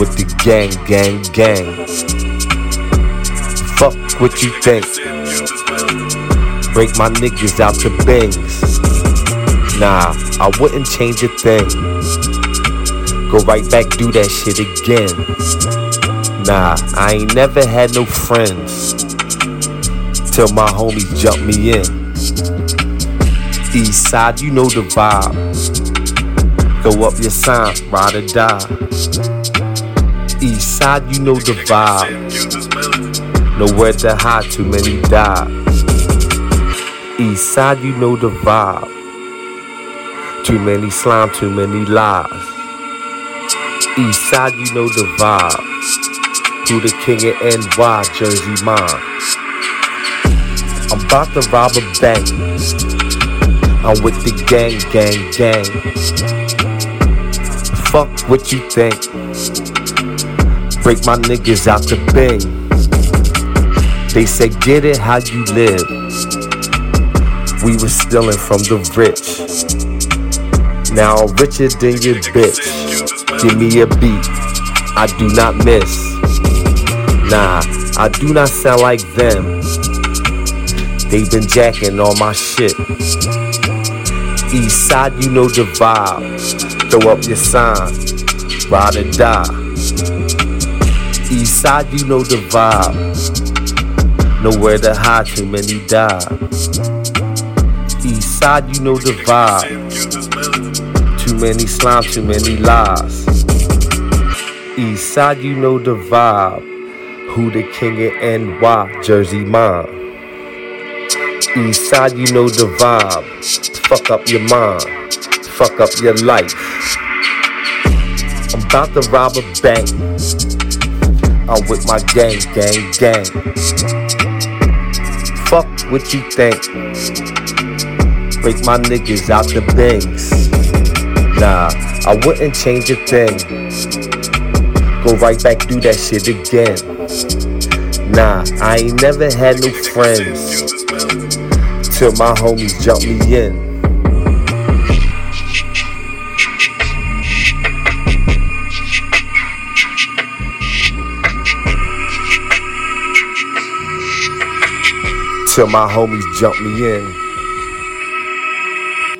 with the gang, gang, gang. Fuck what you think. Break my niggas out to bangs. Nah, I wouldn't change a thing. Go right back, do that shit again. Nah, I ain't never had no friends. Till my homies jump me in. East side, you know the vibe. Go up your sign, ride or die. East side, you know the vibe. Nowhere to hide, too many die. East side, you know the vibe. Too many slime, too many lies. East side, you know the vibe. Who the king of NY, Jersey mine. I'm about to rob a bank. I'm with the gang, gang, gang. Fuck what you think. Break my niggas out the bing. They say get it how you live. We was stealing from the rich. Now I'm richer than your bitch. Give me a beat, I do not miss. Nah, I do not sound like them. They been jacking all my shit. East side, you know the vibe. Throw up your sign, ride or die. East side, you know the vibe. Nowhere to hide, too many die. East side, you know the vibe. Too many slime, too many lies. East side, you know the vibe. Who the king of NY, Jersey mine. East side, you know the vibe. Fuck up your mind, fuck up your life. I'm about to rob a bank. I'm with my gang, gang, gang. Fuck what you think. Break my niggas out the bangs. Nah, I wouldn't change a thing. Go right back, do that shit again. Nah, I ain't never had no friends. Till my homies jump me in. Till my homies jump me in.